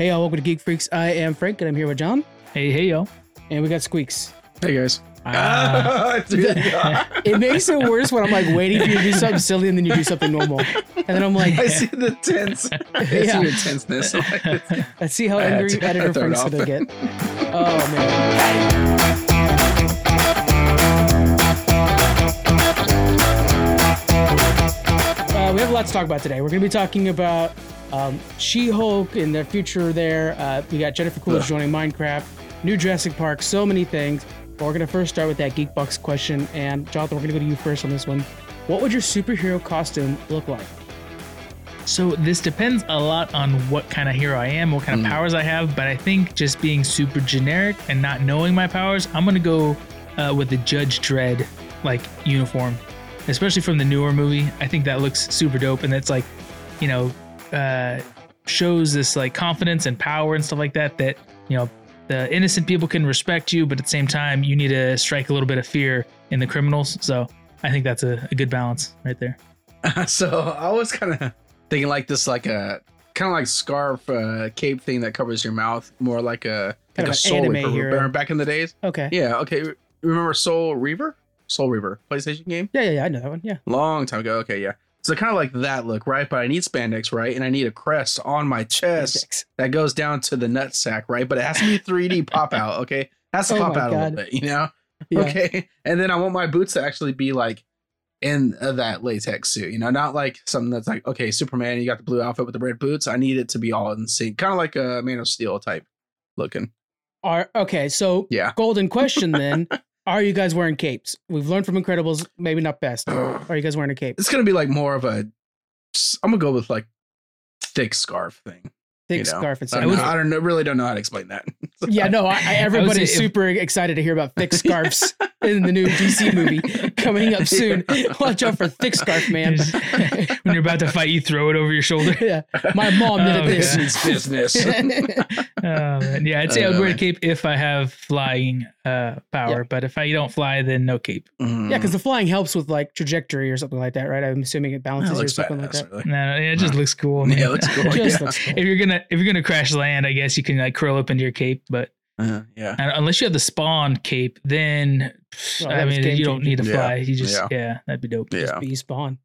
Hey, y'all, welcome to Geek Freaks. I am Frank, and I'm here with John, Hey, hey, yo. and we got Squeaks. Hey guys. It's really- It makes it worse when I'm like waiting for you to do something silly and then you do something normal. And then I'm like, I see the tense. I see Yeah. your tenseness. I'm like, let's see how angry to- I editor Frank's gonna get. Oh man. Uh, we have a lot to talk about today. We're going to be talking about um, She-Hulk and the future there. Uh, we got Jennifer Coolidge joining Minecraft, new Jurassic Park, so many things. But we're going to first start with that Geekbox question. And Jonathan, we're going to go to you first on this one. What would your superhero costume look like? So this depends a lot on what kind of hero I am, what kind of Mm. powers I have, but I think just being super generic and not knowing my powers, I'm gonna go uh, with the Judge Dredd like uniform, especially from the newer movie. I think that looks super dope, and it's like, you know, uh, shows this like confidence and power and stuff like that. That you know, the innocent people can respect you, but at the same time, you need to strike a little bit of fear in the criminals. So I think that's a, a good balance right there. so I was kind of thinking like this, like a kind of like scarf uh, cape thing that covers your mouth, more like a Kind of like a Soul anime Reaper. hero. Back in the days. Okay. Yeah. Okay. Remember Soul Reaver? Soul Reaver PlayStation game. Yeah, yeah, yeah. I know that one. Yeah. Long time ago. Okay. Yeah. So kind of like that look, right? But I need spandex, right? And I need a crest on my chest Six. that goes down to the nut sack, right? But it has to be 3D pop out, okay? Has to Oh pop out a little bit, you know? Yeah. Okay. And then I want my boots to actually be like in uh, that latex suit, you know, not like something that's like, okay, Superman, you got the blue outfit with the red boots. I need it to be all in sync, kind of like a Man of Steel type looking. Are okay. So Yeah. golden question then: Are you guys wearing capes? We've learned from Incredibles, maybe not best. Are you guys wearing a cape? It's going to be like more of a, I'm going to go with like thick scarf thing. Thick you know? scarf and I don't, know, I don't know, really don't know how to explain that. Yeah, no, I, I, everybody's say if- super excited to hear about thick scarves in the new DC movie coming up soon. Watch out for thick scarf, man. when you're about to fight, you throw it over your shoulder. yeah, my mom did Oh, this. Business, business. Oh, man. yeah, I'd say I would wear a Uh, cape if I have flying uh, power, Yeah. but if I don't fly, then no cape. Mm. yeah, because the flying helps with like trajectory or something like that, right? I'm assuming it That balances or looks something like that. really. No, it just looks cool. Yeah, man. it looks cool. Just yeah. looks cool. if you're gonna if you're gonna crash land, I guess you can like curl up into your cape, but Uh, yeah. unless you have the spawn cape, then Oh, I mean you don't need to changing. fly. You just Yeah. yeah, that'd be dope. Yeah. Just be spawn.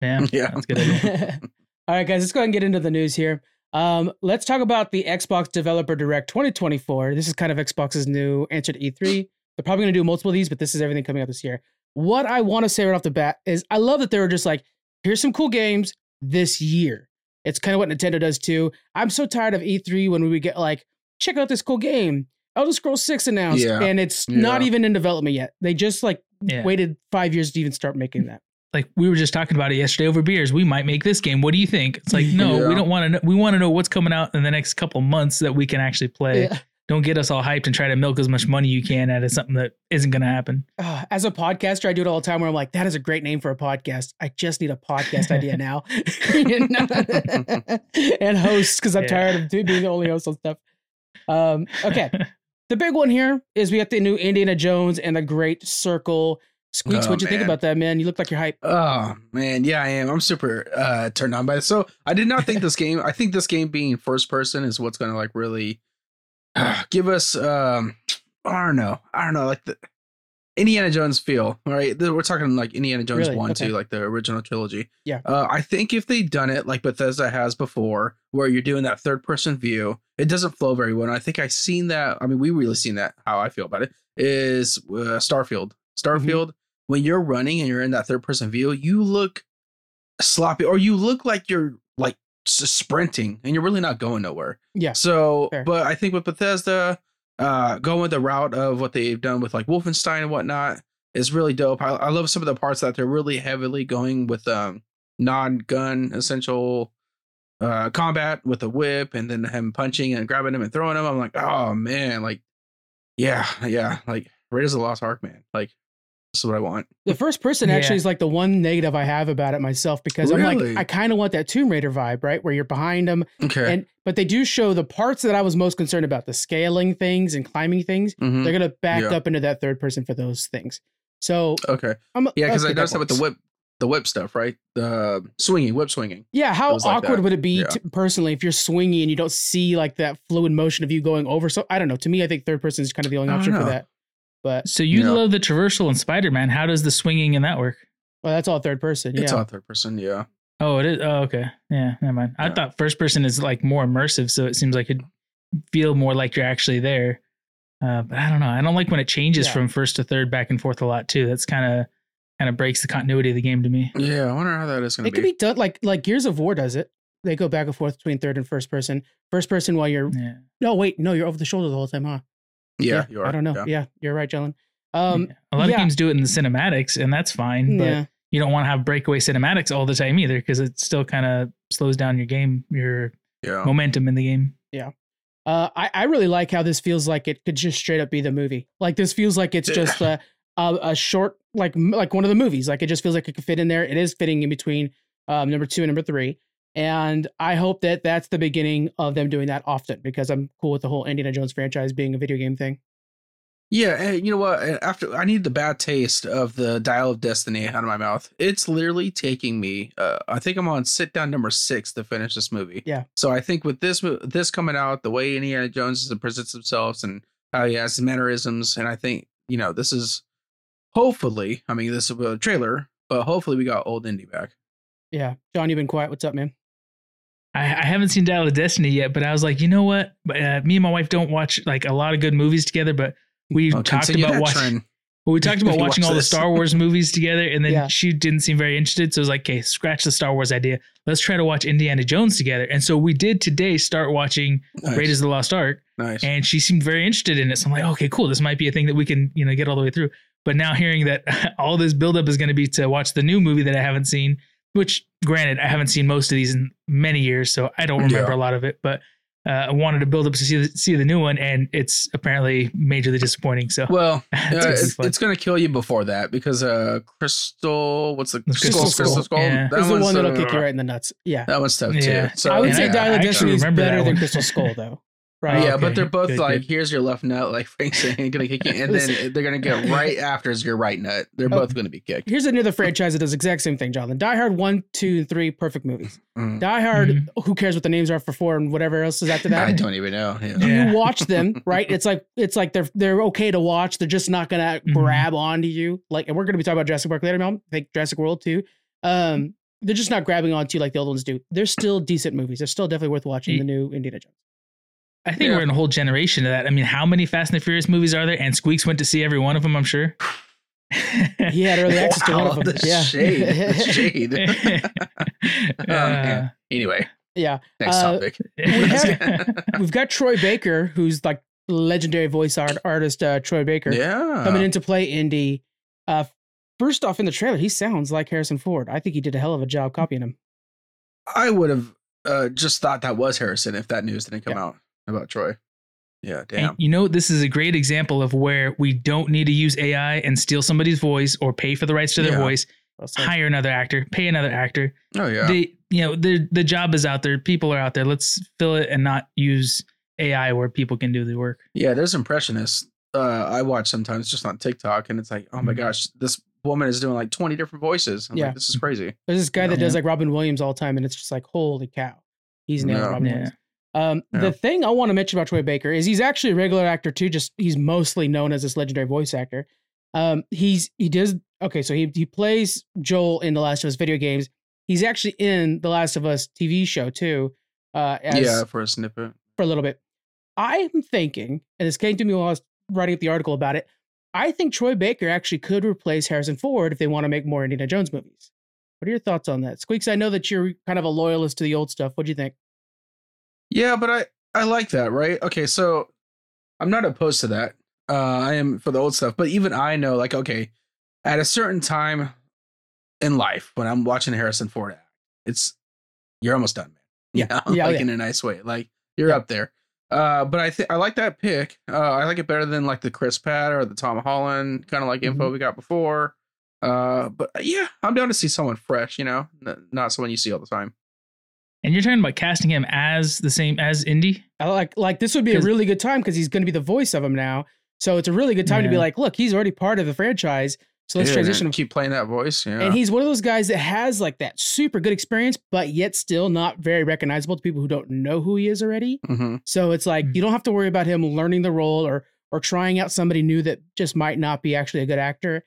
Yeah, Yeah. that's good. Idea. All right, guys, let's go ahead and get into the news here. Um, let's talk about the Xbox Developer Direct 2024. This is kind of Xbox's new answer to E3. They're probably going to do multiple of these, but this is everything coming out this year. What I want to say right off the bat is I love that they were just like, here's some cool games this year. It's kind of what Nintendo does too. I'm so tired of E3 when we would get like, check out this cool game. Elder Scrolls 6 announced, Yeah. and it's not even in development yet. They just like Yeah. waited five years to even start making that. Like we were just talking about it yesterday over beers. We might make this game. What do you think? It's like no, Yeah. we don't want to. know We want to know what's coming out in the next couple months that we can actually play. Yeah. Don't get us all hyped and try to milk as much money you can out of something that isn't going to happen. Uh, as a podcaster, I do it all the time where I'm like, that is a great name for a podcast. I just need a podcast idea now. And hosts, because I'm Yeah. tired of being the only host on stuff. Um, okay. the big one here is we got the new Indiana Jones and the Great Circle. Squeaks, Oh, what'd you think about that, man? You look like you're hype. Oh man, yeah, I am. I'm super uh turned on by this. So I did not think this game. I think this game being first person is what's gonna like really uh, give us. um I don't know. I don't know, like the Indiana Jones feel. All right, we're talking like Indiana Jones Really? one, Okay. two, like the original trilogy. Yeah. Uh, I think if they done it like Bethesda has before, where you're doing that third person view, it doesn't flow very well. And I think I seen that. I mean, we really seen that. How I feel about it is uh, Starfield. Starfield. When you're running and you're in that third person view, you look sloppy, or you look like you're like sprinting, and you're really not going nowhere. Yeah. So, Fair. but I think with Bethesda, uh, going the route of what they've done with like Wolfenstein and whatnot is really dope. I, I love some of the parts that they're really heavily going with um non-gun essential uh combat with a whip and then him punching and grabbing him and throwing him. I'm like, oh man, like yeah, yeah, like Raiders of the Lost Ark, man. Like this is what I want. The first person Yeah. actually is like the one negative I have about it myself because I'm like, I kind of want that Tomb Raider vibe, right? Where you're behind them Okay. And but they do show the parts that I was most concerned about, the scaling things and climbing things. Mhm. They're gonna back Yeah. up into that third person for those things. So Okay. I'm Yeah, because I get noticed that with the whip. the whip stuff, right? The swinging, whip swinging. Yeah, how was like awkward would it be Yeah. to, personally if you're swinging and you don't see like that fluid motion of you going over? So I don't know. To me, I think third person is kind of the only option for that. But So you Yeah. love the traversal in Spider Man. How does the swinging in that work? well, that's all third person. Yeah, It's all third person. Yeah. Oh, it is. Oh, okay. Yeah, never mind. I thought first person is like more immersive, so it seems like it'd feel more like you're actually there. Uh, but I don't know. I don't like when it changes Yeah. from first to third back and forth a lot too. That's kind of kind of breaks the continuity of the game to me. Yeah. I wonder how that is going to be. it could be. be done like like Gears of War does it. They go back and forth between third and first person. First person while you're Yeah. no wait no you're over the shoulder the whole time, huh? Yeah. You are. I don't know. Yeah. Yeah, you're right, Jalen. Um, a lot yeah. of games do it in the cinematics, and that's fine. But yeah, you don't want to have breakaway cinematics all the time either, because it still kind of slows down your game, your Yeah. momentum in the game. Yeah. Uh, I I really like how this feels like it could just straight up be the movie. Like this feels like it's just a a, a short like like one of the movies. Like it just feels like it could fit in there. It is fitting in between um, number two and number three. And I hope that that's the beginning of them doing that often because I'm cool with the whole Indiana Jones franchise being a video game thing. Yeah, and you know what? After I need the bad taste of the Dial of Destiny out of my mouth. It's literally taking me. Uh, I think I'm on sit down number six to finish this movie. Yeah. So I think with this this coming out, the way Indiana Jones presents himself and how he has his mannerisms, and I think you know this is hopefully. I mean, this is a trailer, but hopefully we got old Indy back. Yeah, John, you've been quiet. What's up, man? I, I haven't seen Dial of Destiny yet, but I was like, you know what? Uh, me and my wife don't watch like a lot of good movies together, but we I'll talked about that watching. trend. Well, we talked about You watching watch all the. Star Wars movies together, and then Yeah. she didn't seem very interested. So I was like, okay, scratch the Star Wars idea. Let's try to watch Indiana Jones together. And so we did today start watching Nice. Raiders of the Lost Ark, nice. and she seemed very interested in it. So I'm like, okay, cool. This might be a thing that we can, you know, get all the way through. But now hearing that all this buildup is going to be to watch the new movie that I haven't seen, which granted, I haven't seen most of these in many years, so I don't remember Yeah. a lot of it. But uh, I wanted to build up to see the, see the new one, and it's apparently majorly disappointing. So Well, it's Uh, gonna it's, it's gonna kill you before that because uh crystal what's the The crystal Crystal crystal, Skull, skull yeah. This is the one that'll uh, kick you right in the nuts. Yeah. that one's tough Yeah. too so I would and say I- Dial I of Destiny is better than. Crystal Skull, though. Right? yeah but they're both Good, like good. here's your left nut like Frank saying gonna kick you and then they're gonna get right after is your right nut they're Oh. both gonna be kicked Here's another franchise that does exact same thing, Jonathan. Die Hard 1, 2, and 3, perfect movies. Mm. Die Hard, Mhm. who cares what the names are for 4 and whatever else is after that? I don't even know yeah. Yeah. You watch them, right? It's like it's like they're they're okay to watch. They're just not gonna Mhm. grab onto you. Like, and we're gonna be talking about Jurassic Park later, man. I think Jurassic World too. Um, they're just not grabbing onto you like the old ones do. They're still decent movies. They're still definitely worth watching. Ye- The new Indiana Jones. I think Yeah. we're in a whole generation of that. I mean, how many Fast and the Furious movies are there? And Squeaks went to see every one of them, I'm sure. He had early access to one of them. the yeah, shade the shade Uh, Oh, man. anyway yeah. next Uh, topic have- We've got Troy Baker, who's like legendary voice art artist uh, Troy Baker. yeah coming into play Indy. Uh, first off, in the trailer, he sounds like Harrison Ford. I think he did a hell of a job copying him. I would have uh just thought that was Harrison if that news didn't come Yeah. out about Troy yeah And damn you know, this is a great example of where we don't need to use AI and steal somebody's voice or pay for the rights to their Yeah. voice. Well said. Hire another actor, pay another actor. oh yeah They, you know, the the job is out there. People are out there. Let's fill it and not use AI where people can do the work. Yeah, there's impressionists. Uh, I watch sometimes just on TikTok, and it's like, oh my Mhm. gosh, this woman is doing like 20 different voices. I'm Yeah. like, this is crazy. There's this guy that Yeah. does like Robin Williams all the time, and it's just like, holy cow, he's nailing Yeah. Robin Yeah. Williams. Um, Yeah. The thing I want to mention about Troy Baker is he's actually a regular actor too. Just he's mostly known as this legendary voice actor. Um, he's he does okay, so he he plays Joel in The Last of Us video games. He's actually in The Last of Us TV show too. Uh, as, yeah, for a snippet. for a little bit. I'm thinking, and this came to me while I was writing up the article about it. I think Troy Baker actually could replace Harrison Ford if they want to make more Indiana Jones movies. What are your thoughts on that, Squeaks? I know that you're kind of a loyalist to the old stuff. What do you think? Yeah, but I I like that, right? Okay, so I'm not opposed to that. Uh, I am for the old stuff, but even I know, like, okay, at a certain time in life when I'm watching Harrison Ford act, it's you're almost done, man. You Yeah. know? Yeah, like yeah. in a nice way. Like you're Yeah. up there. Uh, but I think I like that pick. Uh, I like it better than like the Chris Pratt or the Tom Holland kind of like Mm-hmm. info we got before. Uh, but yeah, I'm down to see someone fresh. You know, N- not someone you see all the time. And you're talking about casting him as the same as Indy. I like like this would be a really good time because he's going to be the voice of him now. So it's a really good time to be like, look, he's already part of the franchise. So let's Yeah, transition. and keep playing that voice. Yeah. And he's one of those guys that has like that super good experience, but yet still not very recognizable to people who don't know who he is already. hmm So it's like Mm. you don't have to worry about him learning the role or or trying out somebody new that just might not be actually a good actor.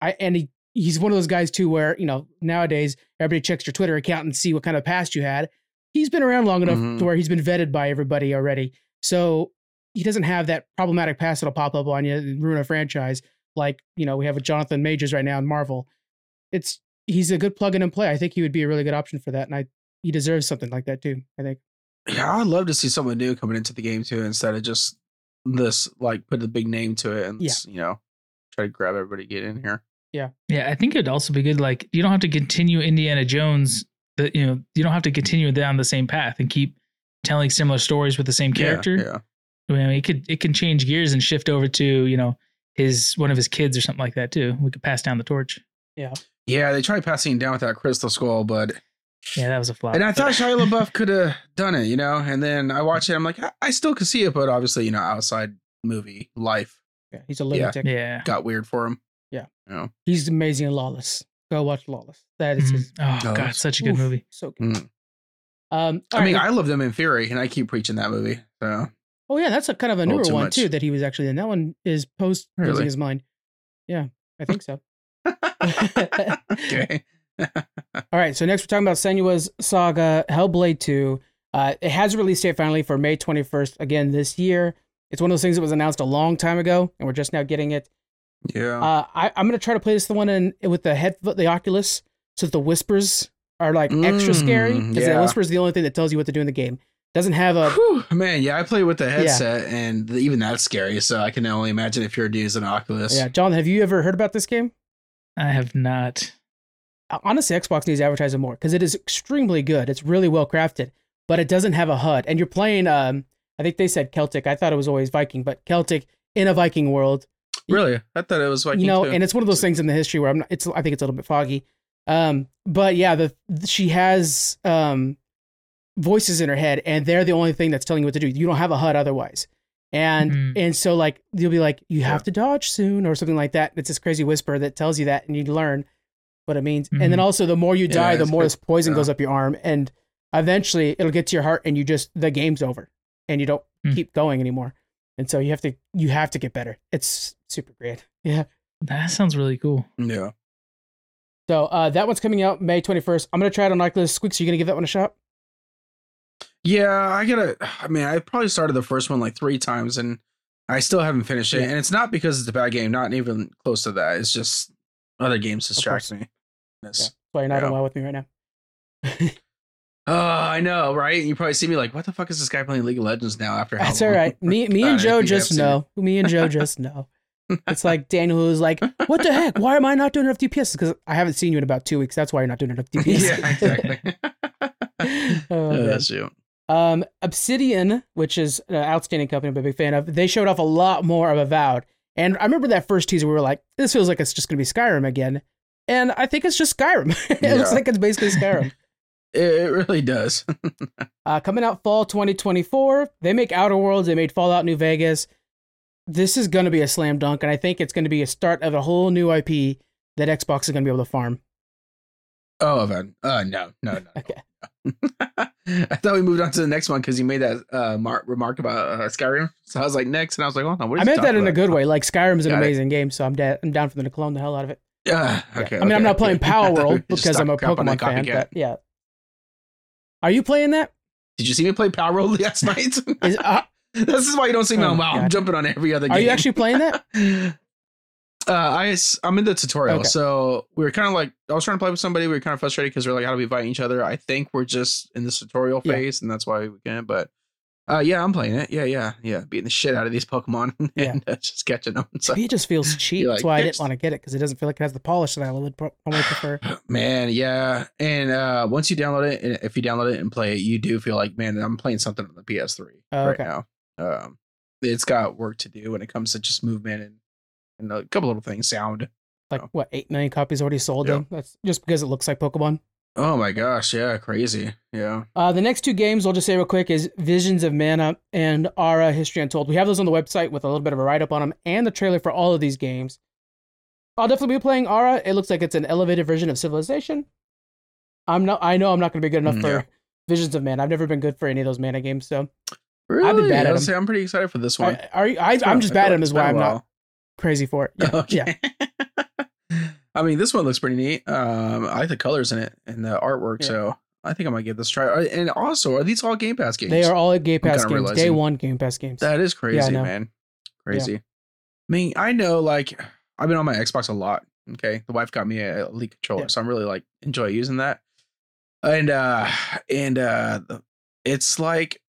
I and he, he's one of those guys too where you know nowadays everybody checks your Twitter account and see what kind of past you had. He's been around long enough Mhm. to where he's been vetted by everybody already, so he doesn't have that problematic past that'll pop up on you and ruin a franchise like you know we have with Jonathan Majors right now in Marvel. It's he's a good plug in and play. I think he would be a really good option for that, and I he deserves something like that too. I think. Yeah, I'd love to see someone new coming into the game too, instead of just this like put a big name to it and Yeah. you know try to grab everybody get in here. Yeah, Yeah. I think it'd also be good. Like, you don't have to continue Indiana Jones. The you know you don't have to continue down the same path and keep telling similar stories with the same character. Yeah. I mean, it could it can change gears and shift over to you know his one of his kids or something like that too. We could pass down the torch. Yeah, Yeah. they tried passing it down with that crystal skull, but Yeah, that was a flop. and I but- thought Shia LaBeouf could have done it, you know. And then I watched it, I'm like, I, I still could see it, but obviously, you know, outside movie life Yeah, he's a lunatic. yeah. got weird for him. Yeah. You know? He's amazing in Lawless. Go watch Lawless. That is his. Oh Oh, god, such a good oof, movie. So good. Mm. Um, I mean, I love them in Fury, and I keep preaching that movie. So oh yeah, that's a kind of a newer too one much. too that he was actually in. That one is post losing Really? his mind. Yeah, I think so. okay. All right, so next we're talking about Senua's Saga Hellblade 2. Uh, it has a release date finally for May 21st again this year. It's one of those things that was announced a long time ago, and we're just now getting it. Yeah. Uh, I, I'm gonna try to play this the one in with the head the Oculus, so that the whispers are like extra scary Mm, because the yeah. whisper is the only thing that tells you what to do in the game. Doesn't have a Whew, man, yeah, I play with the headset, and the, even that's scary. So I can only imagine if you're using an Oculus. yeah. John, have you ever heard about this game? I have not. Uh, Honestly, Xbox needs to advertise it more because it is extremely good. It's really well crafted, but it doesn't have a HUD. And you're playing, um, I think they said Celtic. I thought it was always Viking, but Celtic in a Viking world. Really, I thought it was like you know, and it's one of those things in the history where I'm not, it's I think it's a little bit foggy. Um, but yeah, the she has um voices in her head, and they're the only thing that's telling you what to do. You don't have a HUD otherwise, and Mhm. and so like you'll be like you have Yeah. to dodge soon or something like that. It's this crazy whisper that tells you that, and you learn what it means. And then Mhm. also, the more you Yeah, die, the more this poison Yeah. goes up your arm, and eventually it'll get to your heart, and you just the game's over, and you don't Hmm. keep going anymore. And so you have to you have to get better. It's super great. Yeah. That sounds really cool. yeah. So uh, that one's coming out May 21st. I'm gonna try it on Oculus. Squeaks, are you gonna give that one a shot? Yeah, I gotta. I mean, I probably started the first one like three times, and I still haven't finished it. Yeah. And it's not because it's a bad game, not even close to that. It's just other games distract me. Yeah. Yes. That's why you're not Yeah. on well with me right now. Oh, I know, right? You probably see me like, what the fuck is this guy playing League of Legends now? After how That's all long?" right. Me, me and Joe just know. Me and Joe just know. It's like Daniel who's like, "What the heck? Why am I not doing enough DPS?" Because I haven't seen you in about two weeks. That's why you're not doing enough DPS. yeah, exactly. Oh, Yeah, that's you. Um, Obsidian, which is an outstanding company I'm a big fan of, they showed off a lot more of Avowed. And I remember that first teaser, we were like, this feels like it's just going to be Skyrim again. And I think it's just Skyrim. it looks like it's basically Skyrim. It, it really does. uh, coming out fall 2024. They make Outer Worlds, they made Fallout New Vegas. This is going to be a slam dunk. And I think it's going to be a start of a whole new IP that Xbox is going to be able to farm. oh. Uh, no, no, no. Okay. I thought we moved on to the next one because you made that uh, mar- remark about uh, Skyrim. So I was like, next, and I was like, oh no, what is I meant that in a good way. Like Skyrim is an Got it. amazing game, so I'm, da- I'm down for them to clone the hell out of it. Yeah. Yeah. Okay. I mean, I'm okay, not playing. Power I thought we World because I'm a talked crap on Pokemon fan. But yeah. Are you playing that? Did you see me play Palworld last night? Is, uh, this is why you don't see me Oh, WoW. I'm jumping on every other game. are you actually playing that? Uh, I'm in the tutorial, Okay. so we were kind of like I was trying to play with somebody. We were kind of frustrated because we're like, how do we fight each other? I think we're just in this tutorial Yeah. phase, and that's why we can't. But uh, yeah, I'm playing it. Yeah, yeah, yeah, beating the shit out of these Pokemon and uh, just catching them. So, it just feels cheap. You're That's why I didn't want to get it because it doesn't feel like it has the polish that I would probably prefer. man, yeah. And uh, once you download it, if you download it and play it, you do feel like, man, I'm playing something on the PS3 Oh, right okay. now. Um, it's got work to do when it comes to just movement and and a couple little things, sound. Like what, eight million copies already sold? Yeah. Them? That's just because it looks like Pokemon. Oh my gosh, yeah, crazy, yeah. Uh, the next two games, I'll just say real quick, is Visions of Mana and Ara History Untold. We have those on the website with a little bit of a write up on them and the trailer for all of these games. I'll definitely be playing Ara. It looks like it's an elevated version of Civilization. I'm not. I know I'm not going to be good enough Mm, for. Visions of Mana. I've never been good for any of those mana games. So Really? bad at them. say I'm pretty excited for this one. Are you, I, I'm just bad at them, is why I'm not crazy for it. Yeah, yeah. Okay. I mean, this one looks pretty neat. Um, I like the colors in it and the artwork, Yeah. so I think I might give this a try. And also, are these all Game Pass games? They are all Game Pass games. Day one Game Pass games. That is crazy, know. man. Crazy. I mean, I know, like, I've been on my Xbox a lot. Okay, the wife got me a Elite controller, Yeah. so I'm really like enjoy using that. And uh, and uh, it's like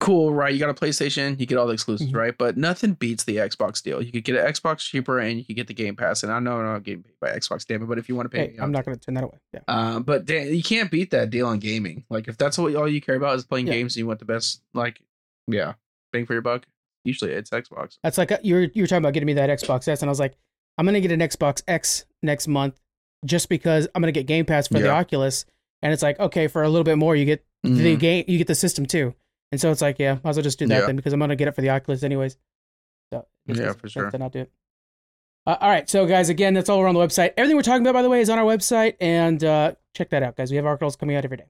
cool, right? You got a PlayStation, you get all the exclusives, Mhm. right? But nothing beats the Xbox deal. You could get an Xbox cheaper, and you could get the Game Pass. And I know I'm not getting paid by Xbox, damn it. But if you want to pay, Hey, me, I'm not going to turn that away. Yeah. uh, but da- you can't beat that deal on gaming. Like if that's what all you care about is playing Yeah. games and you want the best, like yeah, bang for your buck. Usually it's Xbox. That's like uh, you were you were talking about getting me that Xbox S, and I was like, I'm gonna get an Xbox X next month just because I'm gonna get Game Pass for the Oculus, and it's like okay, for a little bit more, you get the Mhm. game, you get the system too, and so it's like yeah, might as well just do that Yeah. then because I'm gonna get it for the Oculus anyways. So Yeah, for sure. To not do it. Uh, all right, so guys, again, that's all over on the website. Everything we're talking about, by the way, is on our website, and uh, check that out, guys. We have articles coming out every day.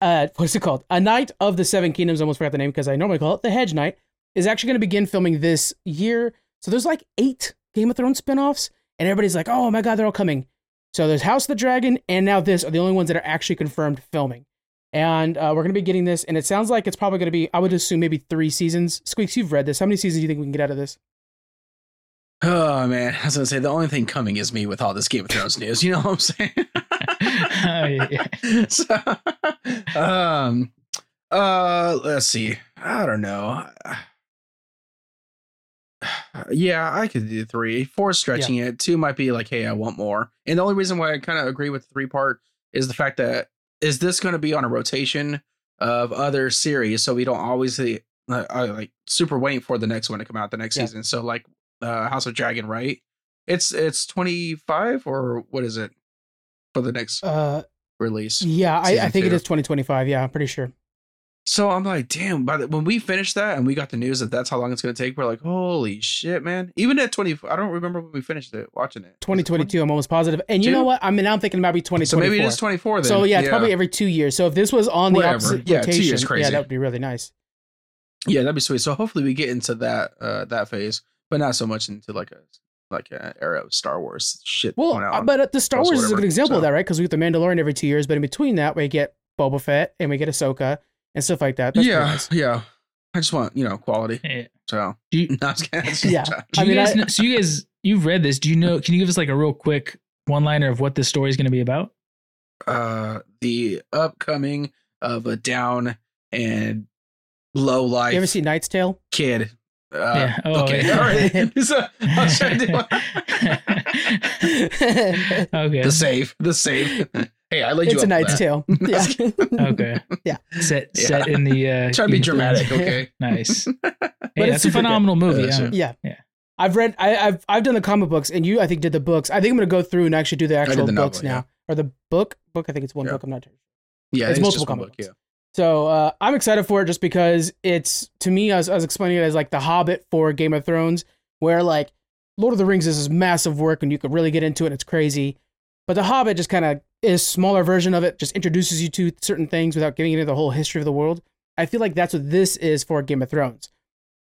Uh, what's it called? A Knight of the Seven Kingdoms. Almost forgot the name because I normally call it the Hedge Knight. Is actually going to begin filming this year. So there's like eight Game of Thrones spinoffs, and everybody's like, "Oh my god, they're all coming." So there's House of the Dragon and now this are the only ones that are actually confirmed filming. And uh, we're going to be getting this, and it sounds like it's probably going to be, I would assume, maybe three seasons. Squeaks, you've read this. How many seasons do you think we can get out of this? Oh man, I was gonna say the only thing coming is me with all this Game of Thrones news. You know what I'm saying? Oh, yeah. so, um, uh, let's see. I don't know. Yeah, I could do three. Four is stretching it. Two might be like, hey, I want more. And the only reason why I kind of agree with the three part is the fact that is this going to be on a rotation of other series, so we don't always see, uh, uh, like super waiting for the next one to come out the next Yeah. season. So like uh, House of Dragon, right? It's it's twenty five or what is it for the next Uh, release? yeah, I, I think it is 2025. Yeah, I'm pretty sure. So I'm like, damn. By the, when we finished that and we got the news that that's how long it's going to take, we're like, holy shit, man. Even at 20, I don't remember when we finished it watching it. Was it 2022, I'm almost positive. And you know what? I mean, I'm thinking might be 2024. So maybe it is 24 then. So yeah, it's probably every two years. So if this was on the Whatever. opposite Yeah, two rotation, years yeah, that would be really nice. yeah, that'd be sweet. So hopefully we get into that uh that phase, but not so much into like a like an era of Star Wars shit. Well, going uh, but uh, the Star Wars is a whatever, good example of that, right? Because we get the Mandalorian every two years, but in between that, we get Boba Fett and we get Ahsoka and stuff like that. That's yeah, nice. yeah. I just want you know quality. Yeah. So Do you, no, just. Yeah. do I you mean, guys I- so you guys you've read this. Do you know? Can you give us like a real quick one liner of what this story is going to be about? uh the upcoming of a down and low life You ever see Knight's Tale? kid. Uh, Yeah. Oh, okay. yeah. All right. So, I was trying to do okay. the save. The save. Hey, I laid you up. it's a up for Knight's. Tale. Yeah. Okay. Yeah. Set Yeah. set in the uh Try to be Game of Thrones. dramatic, okay? Nice. Hey, it's that's a super good. phenomenal movie. Yeah, Yeah. yeah. Yeah. I've read. I, I've I've done the comic books, and you I think did the books. I think I'm gonna go through and actually do the actual the books novel, now, or the book. Book. I think it's one Yeah. book. I'm not sure. Yeah, It's it's, multiple comic book. books. Yeah. So uh, I'm excited for it just because it's to me I was, I was explaining it as like the Hobbit for Game of Thrones, where like Lord of the Rings is this massive work and you could really get into it. and It's crazy, but the Hobbit just kind of is a smaller version of it. Just introduces you to certain things without giving into the whole history of the world. I feel like that's what this is for Game of Thrones.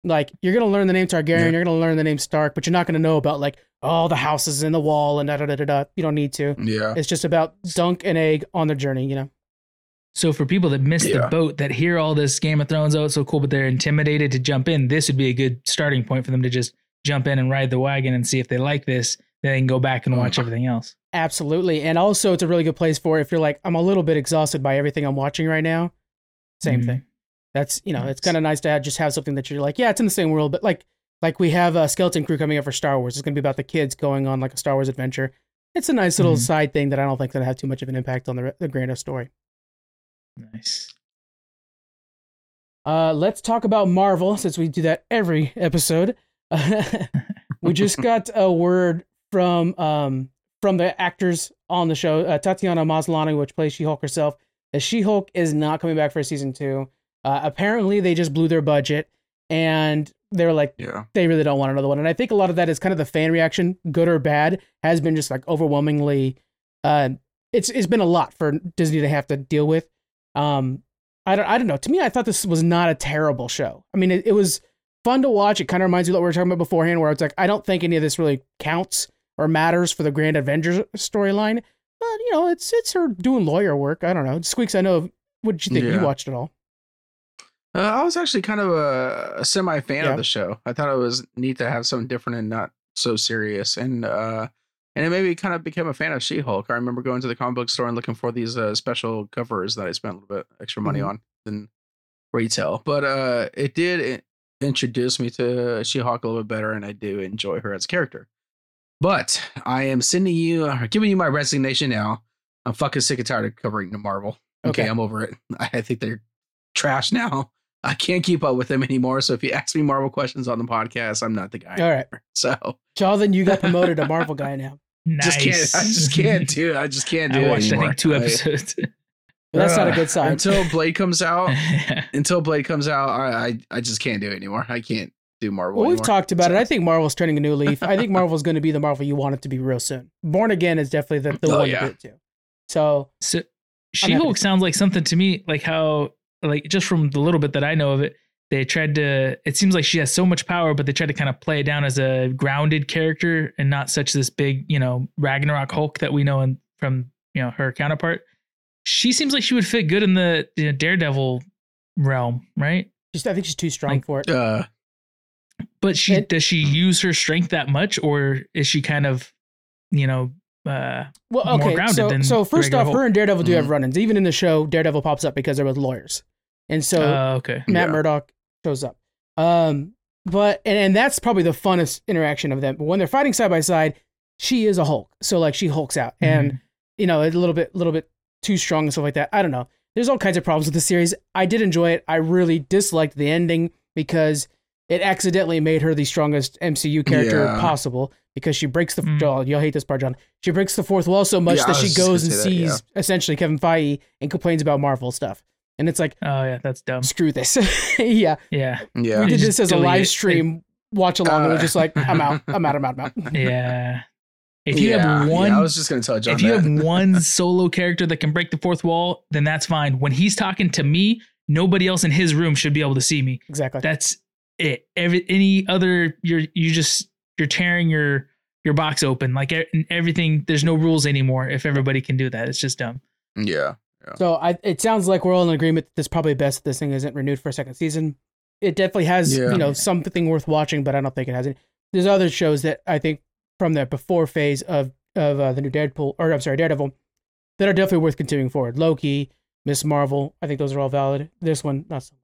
Like you're gonna learn the name Targaryen, Yeah. you're gonna learn the name Stark, but you're not gonna know about like all the houses in the wall and da da da da. da. You don't need to. Yeah. It's just about Dunk and Egg on their journey. You know. So for people that missed the boat that hear all this Game of Thrones, oh, it's so cool, but they're intimidated to jump in, this would be a good starting point for them to just jump in and ride the wagon and see if they like this. Then they can go back and watch Mm. everything else. Absolutely. And also, it's a really good place for if you're like, I'm a little bit exhausted by everything I'm watching right now. Same Mhm. thing. That's, you know, it's kind of nice to have, just have something that you're like, yeah, it's in the same world, but like, like we have a skeleton crew coming up for Star Wars. It's going to be about the kids going on like a Star Wars adventure. It's a nice little Mhm. side thing that I don't think that have too much of an impact on the, the grander story. Nice. Uh, let's talk about Marvel since we do that every episode. we just got a word from um from the actors on the show, uh, Tatiana Maslany, which plays She-Hulk herself. that She-Hulk is not coming back for season two. Uh, apparently, they just blew their budget, and they were like Yeah. they really don't want another one. And I think a lot of that is kind of the fan reaction, good or bad, has been just like overwhelmingly. Uh, it's it's been a lot for Disney to have to deal with. Um, I don't I don't know. To me, I thought this was not a terrible show. I mean, it, it was fun to watch. It kind of reminds me of what we were talking about beforehand, where it's like I don't think any of this really counts or matters for the Grand Avengers storyline. But you know, it's it's her doing lawyer work. I don't know. Squeaks, I know. What did you think? Yeah. You watched it all? Uh, I was actually kind of a, a semi fan Yeah. of the show. I thought it was neat to have something different and not so serious. And uh, and it made me kind of become a fan of She Hulk. I remember going to the comic book store and looking for these uh, special covers that I spent a little bit extra money Mhm. on than retail. But uh, it did introduce me to She Hulk a little bit better, and I do enjoy her as a character. But I am sending you, uh, giving you my resignation now. I'm fucking sick and tired of covering the Marvel. Okay, Okay. I'm over it. I think they're trash now. I can't keep up with them anymore. So if you ask me Marvel questions on the podcast, I'm not the guy. All right, So Jonathan, you got promoted to Marvel guy now. Nice. just can't. I just can't do. it. I just can't do I it watched, I anymore. think, two I- episodes. But that's not a Ugh, good sign. Until Blade comes out, until Blade comes out, I, I I just can't do it anymore. I can't do Marvel. Well, we've talked about it. I think Marvel's turning a new leaf. I think Marvel's going to be the Marvel you want it to be real soon. Born Again is definitely the, the Oh, one yeah. to do it to. So So She Hulk sounds like something to me, like how, like just from the little bit that I know of it, they tried to. It seems like she has so much power, but they tried to kind of play it down as a grounded character and not such this big, you know, Ragnarok Hulk that we know in, from you know her counterpart. She seems like she would fit good in the you know, Daredevil realm, right? just I think she's too strong Like- for it. Uh, But she And- does she use her strength that much, or is she kind of, you know, uh, Well, more okay. grounded So, than so first regular off, Hulk. her and Daredevil do have Mhm. run-ins. Even in the show, Daredevil pops up because they're both lawyers, and so uh, okay, Matt Yeah. Murdock shows up. Um, but and, and that's probably the funnest interaction of them. But when they're fighting side by side, she is a Hulk, so like she hulks out, and Mhm. you know, a little bit, a little bit too strong and stuff like that. I don't know. There's all kinds of problems with the series. I did enjoy it. I really disliked the ending because it accidentally made her the strongest MCU character Yeah. possible because she breaks the. Mm. Oh, you'll hate this part, John. She breaks the fourth wall so much Yeah, that she goes and gonna that, sees essentially Kevin Feige and complains about Marvel stuff. And it's like, oh yeah, that's dumb. screw this. yeah, Yeah, yeah. we did this as a delete live it. stream watch along, and it was Uh, just like, I'm out, I'm out, I'm out, I'm out. yeah. If you yeah, have one, yeah, I was just gonna tell John if you that. have one solo character that can break the fourth wall, then that's fine. When he's talking to me, nobody else in his room should be able to see me. Exactly. That's it. Every any other, you're you just you're tearing your your box open like e- everything. There's no rules anymore. If everybody can do that, it's just dumb. yeah, So I, it sounds like we're all in agreement that it's probably best this thing isn't renewed for a second season. It definitely has, Yeah. you know, something worth watching, but I don't think it has any. There's other shows that I think from the before phase of of uh, the new Deadpool, or I'm sorry, Daredevil, that are definitely worth continuing forward. Loki, Miss Marvel, I think those are all valid. This one, not so much.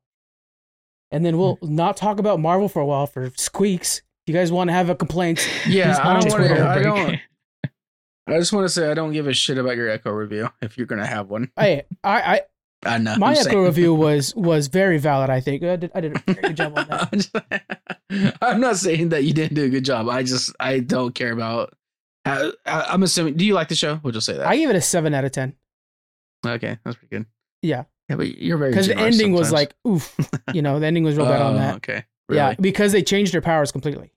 And then we'll hmm. not talk about Marvel for a while for squeaks. If You guys want to have a complaint? yeah. I don't wanna, I don't. I just want to say I don't give a shit about your Echo review if you're gonna have one. Hey, I, I I know. My I'm Echo saying. review was was very valid. I think I did, I did a very good job on that. I'm I'm not saying that you didn't do a good job. I just I don't care about. I, I, I'm assuming. Do you like the show? We'll just say that. I give it a seven out of ten. okay, that's pretty good. Yeah. Yeah, but you're very because the generous ending was like oof you know the ending was real bad on Oh, that Okay. yeah because they changed their powers completely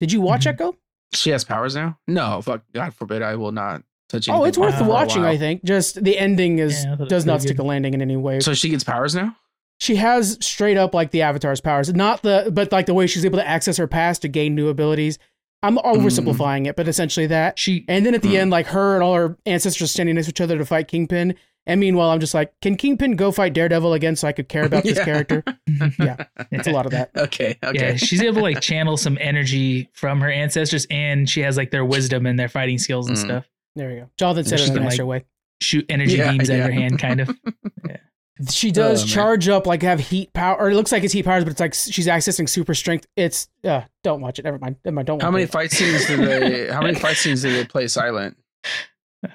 did you watch Mhm. echo She has powers now. No, fuck. God forbid. I will not touch. It. Oh it's worth watching i think just the ending is Yeah, I thought it does not pretty stick a landing in any way So she gets powers now. she has straight up like the avatar's powers not the but like the way she's able to access her past to gain new abilities i'm oversimplifying it but essentially that She and then at the Mm. end like her and all her ancestors standing next to each other to fight kingpin and meanwhile i'm just like can kingpin go fight daredevil again so i could care about this Yeah. character Yeah. it's a lot of that Okay. Okay. Yeah, she's able to like channel some energy from her ancestors, and she has like their wisdom and their fighting skills and Mm. stuff. there you go jonathan said She it in a can, nicer like- way Shoot energy Yeah, beams at yeah. her hand, kind of. She does Oh, man. charge up, like have heat power, or it looks like it's heat powers, but it's like she's accessing super strength. It's uh, don't watch it. Never mind. Never mind. Don't. How many it. fight scenes did they? How many fight scenes did they play silent? Uh,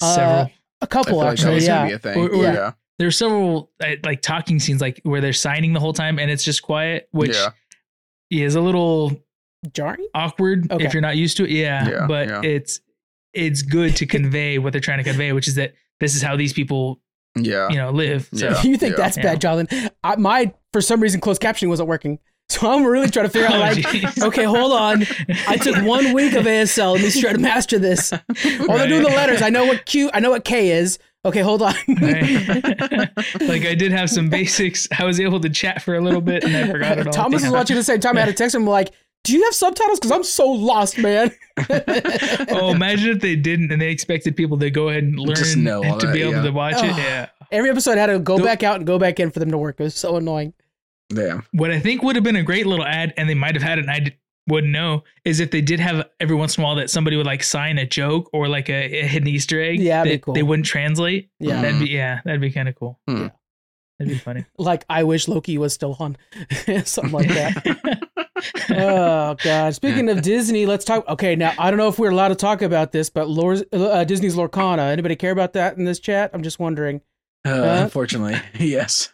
Several. A I couple feel like actually. yeah. gonna be a thing. Or- or- yeah. There are several uh, like talking scenes, like where they're signing the whole time, and it's just quiet, which yeah. is a little Jarring. awkward Okay. if you're not used to it. Yeah, Yeah, but yeah. it's it's good to convey what they're trying to convey, which is that this is how these people, Yeah. you know, live. So Yeah. you think yeah. that's Yeah. bad, Jonathan? I, my for some reason closed captioning wasn't working, So I'm really trying to figure out Oh, like, jeez. okay, hold on. I took one week of ASL. Let me try to master this. All they're doing the letters. I know what Q. I know what K is. Okay, hold on. Right. like I did have some basics. I was able to chat for a little bit and I forgot it all. Thomas was watching the same time. I had to text him like, "Do you have subtitles? Because I'm so lost, man." Oh, imagine if they didn't and they expected people to go ahead and learn Just know all and to be able yeah. to watch it. Oh. Yeah. Every episode I had to go Nope. back out and go back in for them to work. It was so annoying. Yeah. What I think would have been a great little ad, and they might have had it, and I d- wouldn't know, is if they did have every once in a while that somebody would like sign a joke or like a, a hidden Easter egg. Yeah, that'd be cool. They wouldn't translate. Yeah. That'd be yeah, that'd be kind of cool. Hmm. Yeah. That'd be funny. Like I wish Loki was still on, something like that. oh god! Speaking of Disney, let's talk. Okay, now I don't know if we're allowed to talk about this, but Lor- uh, Disney's Lorcana. Anybody care about that in this chat? I'm just wondering. Uh, Huh? Unfortunately, yes.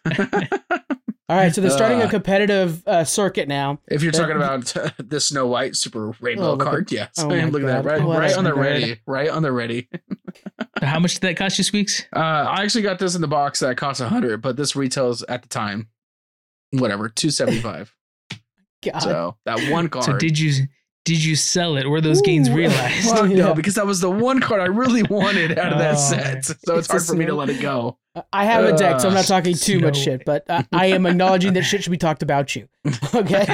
All right, so they're starting a Uh. competitive uh, circuit now. if you're That- talking about uh, the Snow White Super Rainbow Oh, look at- card, yes. oh my Look at that. Right, What right on the ready. Right on the ready. How much did that cost you, Squeaks? Uh, I actually got this in the box that cost a hundred, but this retails at the time, whatever, two seventy five. God, so that one card. So did you did you sell it? Were those gains realized? Fuck Yeah. no, because that was the one card I really wanted out of that Oh, set. So it's, It's hard for me to let it go. I have a deck, so I'm not Uh, talking too much Snow shit, but I, I am acknowledging that shit should be talked about you. Okay.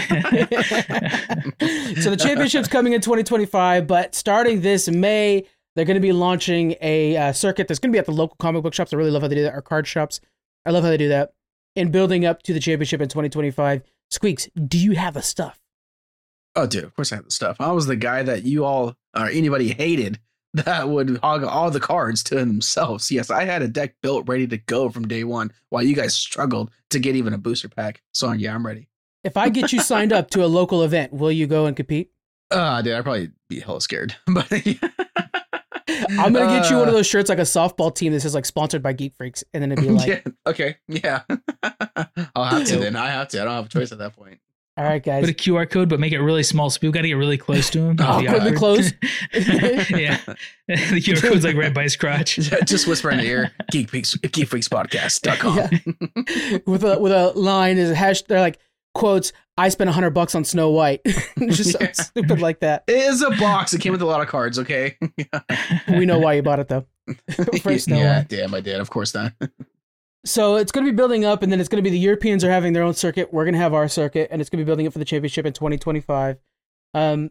so the championship's coming in 2025, but starting this May, they're going to be launching a uh, circuit that's going to be at the local comic book shops. I really love how they do that, or card shops. I love how they do that. And building up to the championship in 2025. Squeaks, do you have the stuff? Oh, dude, of course I have the stuff. I was the guy that you all or anybody hated that would hog all the cards to themselves. Yes, I had a deck built ready to go from day one while you guys struggled to get even a booster pack. So yeah, I'm ready. If I get you signed up to a local event, will you go and compete? Uh dude, I'd probably be hella scared. But I'm gonna get you one of Uh, those shirts like a softball team that says like sponsored by Geek Freaks, and then it'd be like, yeah, okay, yeah. I'll have to then. I have to. I don't have a choice at that point. "All right, guys, Put a QR code, but make it really small, so people got to get really close to him. Oh, Awkwardly close. yeah, the QR code's like right by his crotch. Just whisper in the ear, Geek Freaks, geekfreakspodcast.com. Yeah. with a with a line is a hash. They're like quotes. I spent a hundred bucks on Snow White. Just something Yeah. stupid like that. It is a box. It came with a lot of cards, okay? We know why you bought it though. For Snow yeah, White. damn, I did. Of course not. So it's going to be building up, and then it's going to be the Europeans are having their own circuit. We're going to have our circuit, and it's going to be building up for the championship in 2025. Um,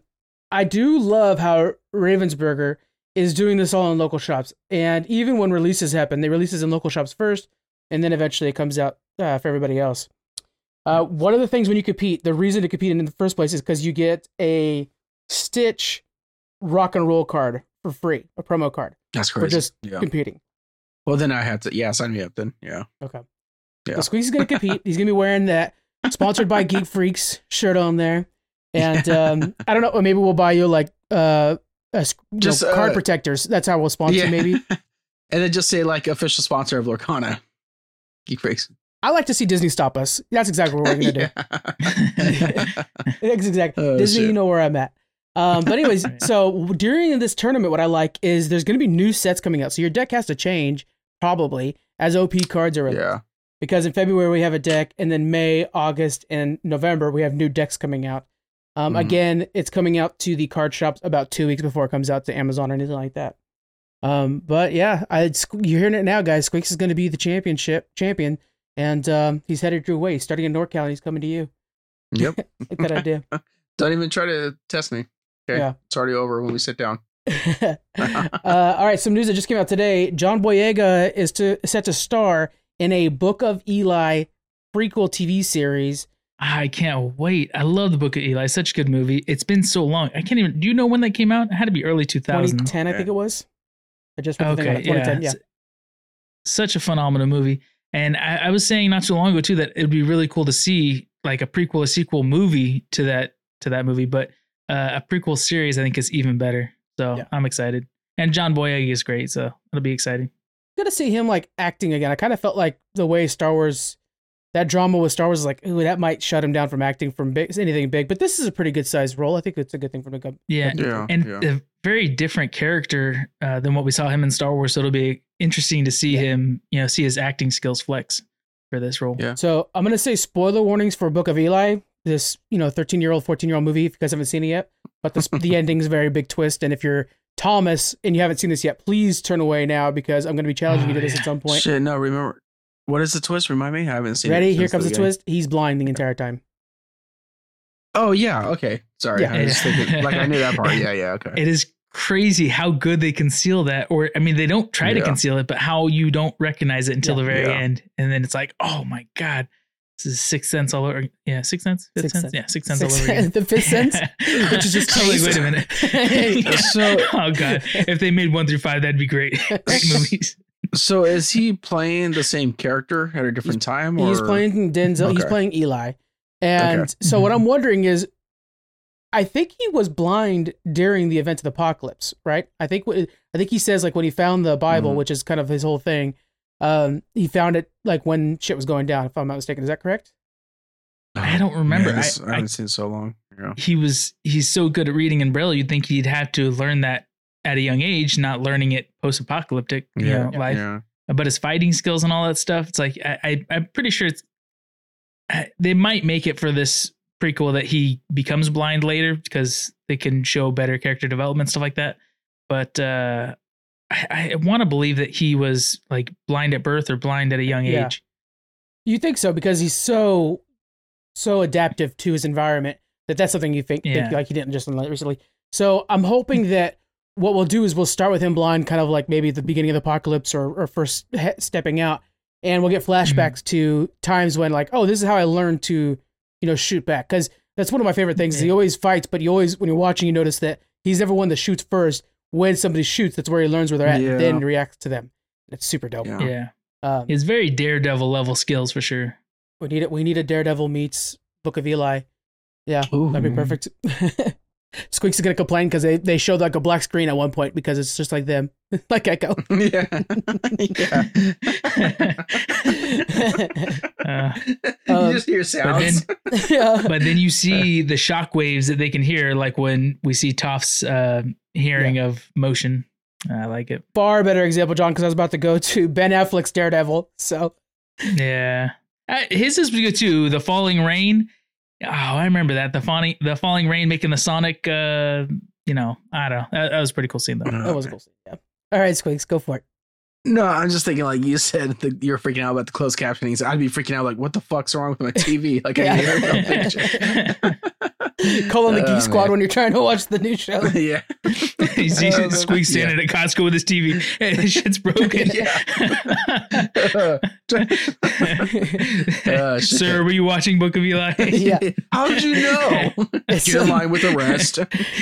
I do love how Ravensburger is doing this all in local shops, and even when releases happen, they releases in local shops first, and then eventually it comes out uh, for everybody else. Uh, one of the things when you compete, the reason to compete in the first place is because you get a Stitch rock and roll card for free, a promo card That's for crazy. just yeah. competing. Well, then I have to. Yeah, sign me up then. Yeah. Okay. Yeah. So Squeaks is to compete. He's to be wearing that sponsored by Geek Freaks shirt on there. And um, I don't know, maybe we'll buy you like uh, a, you Just, know, card uh, protectors. That's how we'll sponsor Yeah. maybe. And then just say like official sponsor of Lorcana. Geek Freaks. I like to see Disney stop us. That's exactly what we're to do. That's exactly. Oh, Disney, shit. you know where I'm at. Um, but anyways, so during this tournament, what I like is there's going to be new sets coming out. So your deck has to change probably as OP cards are released. yeah. because in February we have a deck, and then May, August, and November we have new decks coming out. Um, Mhm. Again, it's coming out to the card shops about two weeks before it comes out to Amazon or anything like that. Um, but yeah, I, you're hearing it now, guys. Squeaks is going to be the championship champion, and um, he's headed your way. He's Starting in NorCal, and he's coming to you. Yep. Like that idea. Don't even try to test me. Okay. Yeah. It's already over when we sit down. uh, all right, some news that just came out today. John Boyega is to set to star in a Book of Eli prequel TV series. I can't wait. I love the Book of Eli. Such a good movie. It's been so long. I can't even. Do you know when that came out? It had to be early 2000. 2010, I think it was. I just read the thing on Okay, it. 2010, yeah. yeah. Such a phenomenal movie. And I, I was saying not too long ago too that it would be really cool to see like a prequel, a sequel movie to that to that movie. But uh, a prequel series, I think, is even better. So Yeah. I'm excited. And John Boyega is great, so it'll be exciting. Good to see him like acting again. I kind of felt like the way Star Wars, that drama with Star Wars, is like, ooh, that might shut him down from acting from big, anything big. But this is a pretty good sized role. I think it's a good thing for him to go. Yeah, Yeah. and yeah. a very different character uh, than what we saw him in Star Wars. So it'll be interesting to see Yeah. him, you know, see his acting skills flex for this role. Yeah. So I'm gonna say spoiler warnings for Book of Eli. This you know 13 year old 14 year old movie if you guys haven't seen it yet but this, the ending is a very big twist and if you're thomas and you haven't seen this yet please turn away now because i'm going to be challenging Oh, you to this yeah. at some point Shit, no, remember. What is the twist? Remind me. I haven't seen it. ready here comes the beginning. twist he's blind the entire time Oh yeah. Okay. Sorry. Yeah. I just thinking, like I knew that part. Yeah. Yeah. Okay. It is crazy how good they conceal that, or I mean, they don't try to conceal it, but how you don't recognize it until Yeah. the very Yeah. end, and then it's like, oh my god, this is Sixth Sense all over. Yeah, six cents. Fifth Sixth Sense, Sense. yeah, six cents Sixth all over. Again. The fifth cents, which is just I'm like, wait a minute. So- oh god, if they made one through five, that'd be great. Great movies. So is he playing the same character at a different time? Or? He's playing Denzel. He's playing Eli. And Okay. so what Mhm. I'm wondering is, I think he was blind during the event of the apocalypse, right? I think what I think he says like when he found the Bible, Mhm. which is kind of his whole thing. Um, he found it like when shit was going down. If I'm not mistaken, is that correct? I don't remember. Man, this- I- I, haven't seen it so long. Yeah. he was he's so good at reading in braille you'd think he'd have to learn that at a young age not learning it post-apocalyptic you know life Yeah. but his fighting skills and all that stuff it's like i, I i'm pretty sure it's they might make it for this prequel that he becomes blind later because they can show better character development stuff like that but uh i, I want to believe that he was like blind at birth or blind at a young Yeah. age You think so because he's so so adaptive to his environment that that's something you think, think like he didn't just recently. So I'm hoping that what we'll do is we'll start with him blind, kind of like maybe at the beginning of the apocalypse or, or first he- stepping out, and we'll get mm-hmm. flashbacks to times when like, oh, this is how I learned to, you know, shoot back because that's one of my favorite things. is He always fights, but he always when you're watching, you notice that he's never one that shoots first. When somebody shoots, that's where he learns where they're at, Yeah. then reacts to them. It's super dope. Yeah. yeah Um, he has very daredevil level skills for sure we need it. We need a Daredevil meets Book of Eli. Yeah, Ooh. that'd be perfect. Squeaks is gonna complain because they, they showed like a black screen at one point because it's just like them, like Echo. yeah. uh, Um, you just hear sounds. yeah, but then you see the shock waves that they can hear, like when we see Toph's uh, hearing of motion. I like it. far better example, John, because I was about to go to Ben Affleck's Daredevil. So Yeah, his is good too. The falling rain. Oh, I remember that. The falling, the falling rain making the Sonic. Uh, you know, I don't know. That, that was a pretty cool scene though. that was a cool. Scene. Yeah. All right, Squeaks, go for it. No, I'm just thinking like you said that you're freaking out about the closed captioning. So I'd be freaking out like, what the fuck's wrong with my TV? Like I hear the picture. Call on the Oh, Geek Squad man. when you're trying to watch the new show. yeah. you see Oh, Squeak standing at Costco with his TV, and his shit's broken. Uh, shit. Sir, were you watching Book of Eli? Yeah. How did you know? It's Get in line with the rest.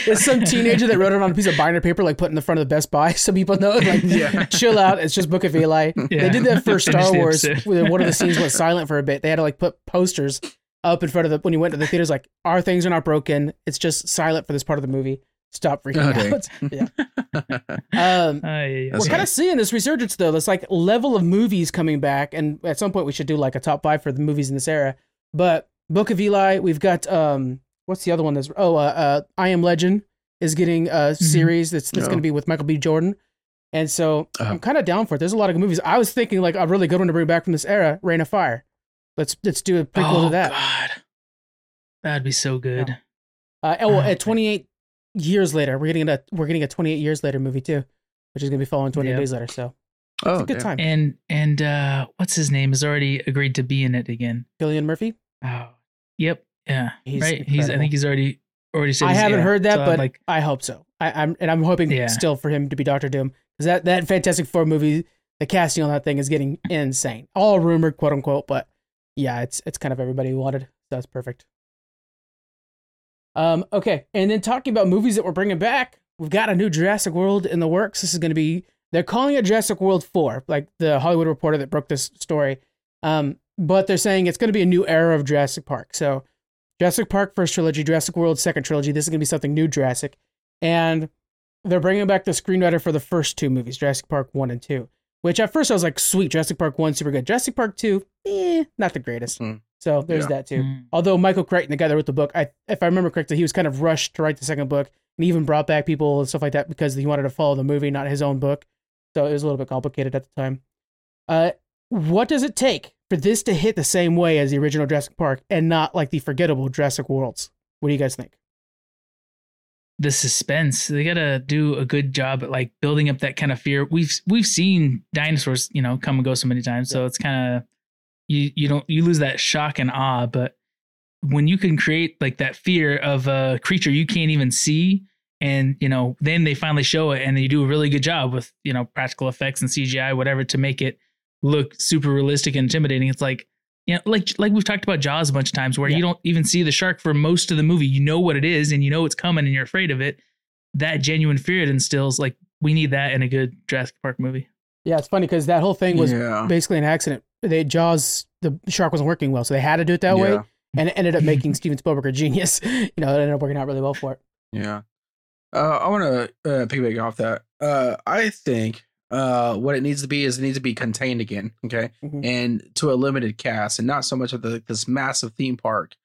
It's some teenager that wrote it on a piece of binder paper, like put in the front of the Best Buy, so people know. Like, Yeah. chill out. It's just Book of Eli. They did that for Star Wars. one of the scenes went silent for a bit. They had to like put posters up in front of the when you went to the theaters, like our things are not broken. It's just silent for this part of the movie. Stop freaking dang. out. yeah. Um, Ah, yeah, yeah. We're kind of seeing this resurgence though. This like level of movies coming back, and at some point we should do like a top five for the movies in this era. But Book of Eli, we've got um, what's the other one? That's oh, uh, uh I Am Legend is getting a series that's that's Oh. going to be with Michael B. Jordan, and so Oh. I'm kind of down for it. There's a lot of good movies. I was thinking like a really good one to bring back from this era, Reign of Fire. Let's let's do a prequel oh, to that. God. That'd be so good. Uh, oh, well, Oh, at 28 years later, we're getting a we're getting a 28 years later movie too, which is going to be following 28 Yep. days later. So Oh, it's a good damn. time. And and uh what's his name has already agreed to be in it again. Cillian Murphy. Oh, yep, yeah, He's right. He's I think he's already already said. I haven't yeah. heard that, So but like, I hope so. I, I'm and I'm hoping Yeah. still for him to be Doctor Doom because that that Fantastic Four movie, the casting on that thing is getting insane. All rumored, quote unquote, but yeah, it's it's kind of everybody wanted. So that's perfect. Um. Okay, and then talking about movies that we're bringing back, we've got a new Jurassic World in the works. This is going to be they're calling it Jurassic World Four, like the Hollywood Reporter that broke this story. Um, but they're saying it's going to be a new era of Jurassic Park. So Jurassic Park first trilogy, Jurassic World second trilogy. This is going to be something new, Jurassic, and they're bringing back the screenwriter for the first two movies, Jurassic Park one and two. Which at first I was like, sweet, Jurassic Park one, super good. Jurassic Park two, eh, not the greatest. Hmm. So there's Yeah. that too. mm, Although Michael Crichton, the guy that wrote the book, I if I remember correctly, he was kind of rushed to write the second book, and he even brought back people and stuff like that because he wanted to follow the movie, not his own book. So it was a little bit complicated at the time. Uh, what does it take for this to hit the same way as the original Jurassic Park and not like the forgettable Jurassic Worlds. What do you guys think? The suspense. They gotta do a good job at like building up that kind of fear. We've we've seen dinosaurs you know come and go so many times so it's kind of you you don't you lose that shock and awe but when you can create like that fear of a creature you can't even see and you know then they finally show it and you do a really good job with you know practical effects and cgi whatever to make it look super realistic and intimidating it's like you know, like like we've talked about Jaws a bunch of times, where Yeah. you don't even see the shark for most of the movie. You know what it is, and you know it's coming, and you're afraid of it. That genuine fear it instills. Like we need that in a good Jurassic Park movie. Yeah, it's funny because that whole thing was yeah. basically an accident. They Jaws, the shark wasn't working well, so they had to do it that way, and it ended up making Steven Spielberg a genius. You know, it ended up working out really well for it. Yeah. Uh, I want to uh, piggyback off that. Uh, I think uh, what it needs to be is it needs to be contained again, okay, Mhm. and to a limited cast, and not so much of the, this massive theme park.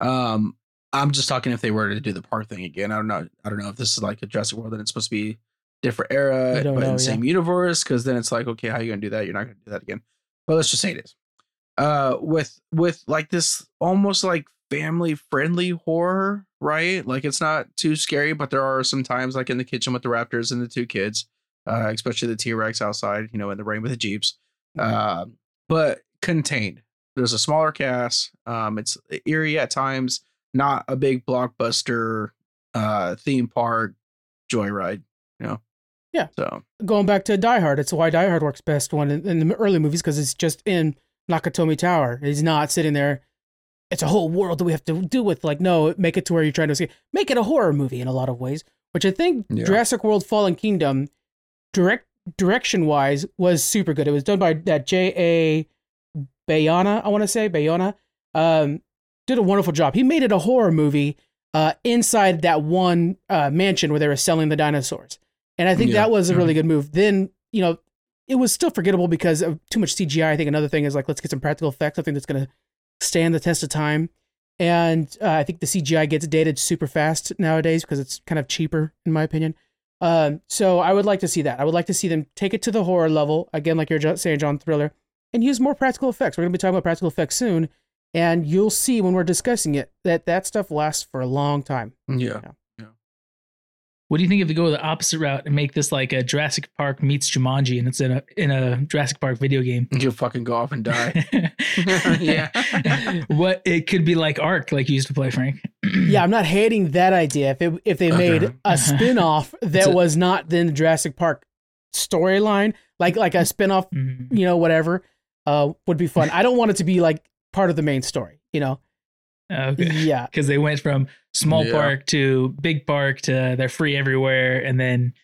Um, I'm just talking if they were to do the park thing again. I don't know. I don't know if this is like a Jurassic World and it's supposed to be different era, but don't in know, the same universe. Because then it's like, okay, how are you gonna do that? You're not gonna do that again. But let's just say it is. Uh, with with like this almost like family friendly horror, right? Like it's not too scary, but there are some times like in the kitchen with the raptors and the two kids, uh, especially the T Rex outside, you know, in the rain with the jeeps. Um, but contained. There's a smaller cast. Um, it's eerie at times, not a big blockbuster uh theme park joyride, you know. Yeah. So Going back to Die Hard, it's why Die Hard works best one in, in the early movies because it's just in Nakatomi Tower. He's not sitting there. It's a whole world that we have to deal with. Like, no, make it to where you're trying to escape. Make it a horror movie in a lot of ways, which I think Yeah. Jurassic World Fallen Kingdom, direct direction wise, was super good. It was done by that J.A. Bayona, I want to say, Bayona. Um, did a wonderful job. He made it a horror movie uh, inside that one uh, mansion where they were selling the dinosaurs. And I think Yeah. that was a really good move. Then, you know, it was still forgettable because of too much CGI. I think another thing is like, let's get some practical effects, I think that's going to stand the test of time. And uh, I think the CGI gets dated super fast nowadays because it's kind of cheaper, in my opinion. Um, so I would like to see that. I would like to see them take it to the horror level again, like you're saying, John Thriller, and use more practical effects. We're going to be talking about practical effects soon, and you'll see when we're discussing it that that stuff lasts for a long time. yeah. What do you think if we go the opposite route and make this like a Jurassic Park meets Jumanji, and it's in a in a Jurassic Park video game? You'll fucking go off and die. Yeah. what it could be like Ark, like you used to play, Frank. yeah, I'm not hating that idea. If it, if they Okay. made a spin-off that a- was not then the Jurassic Park storyline, like like a spin-off, Mhm. you know, whatever, uh, would be fun. I don't want it to be like part of the main story, you know. Okay. Yeah. because they went from small Yeah. park to big park to they're free everywhere and then